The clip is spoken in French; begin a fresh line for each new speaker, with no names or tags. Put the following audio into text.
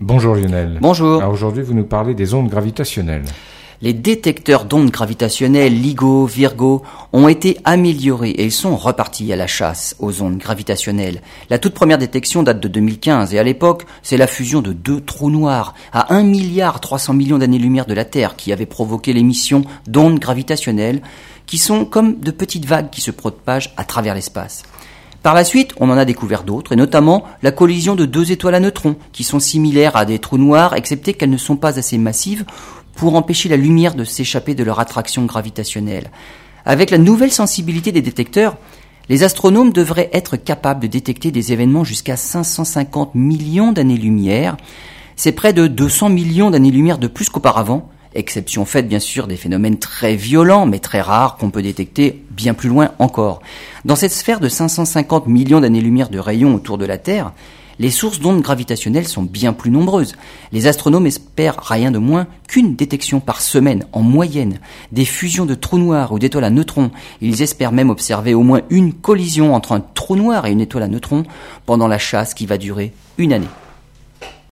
Bonjour Lionel.
Bonjour.
aujourd'hui, vous nous parlez des ondes gravitationnelles.
Les détecteurs d'ondes gravitationnelles LIGO, Virgo ont été améliorés et ils sont repartis à la chasse aux ondes gravitationnelles. La toute première détection date de 2015 et à l'époque, c'est la fusion de deux trous noirs à 1 milliard 300 millions d'années-lumière de la Terre qui avait provoqué l'émission d'ondes gravitationnelles qui sont comme de petites vagues qui se propagent à travers l'espace. Par la suite, on en a découvert d'autres, et notamment la collision de deux étoiles à neutrons, qui sont similaires à des trous noirs, excepté qu'elles ne sont pas assez massives pour empêcher la lumière de s'échapper de leur attraction gravitationnelle. Avec la nouvelle sensibilité des détecteurs, les astronomes devraient être capables de détecter des événements jusqu'à 550 millions d'années-lumière. C'est près de 200 millions d'années-lumière de plus qu'auparavant, exception faite bien sûr des phénomènes très violents mais très rares qu'on peut détecter bien plus loin encore. Dans cette sphère de 550 millions d'années-lumière de rayons autour de la Terre, les sources d'ondes gravitationnelles sont bien plus nombreuses. Les astronomes espèrent rien de moins qu'une détection par semaine en moyenne des fusions de trous noirs ou d'étoiles à neutrons. Ils espèrent même observer au moins une collision entre un trou noir et une étoile à neutrons pendant la chasse qui va durer une année.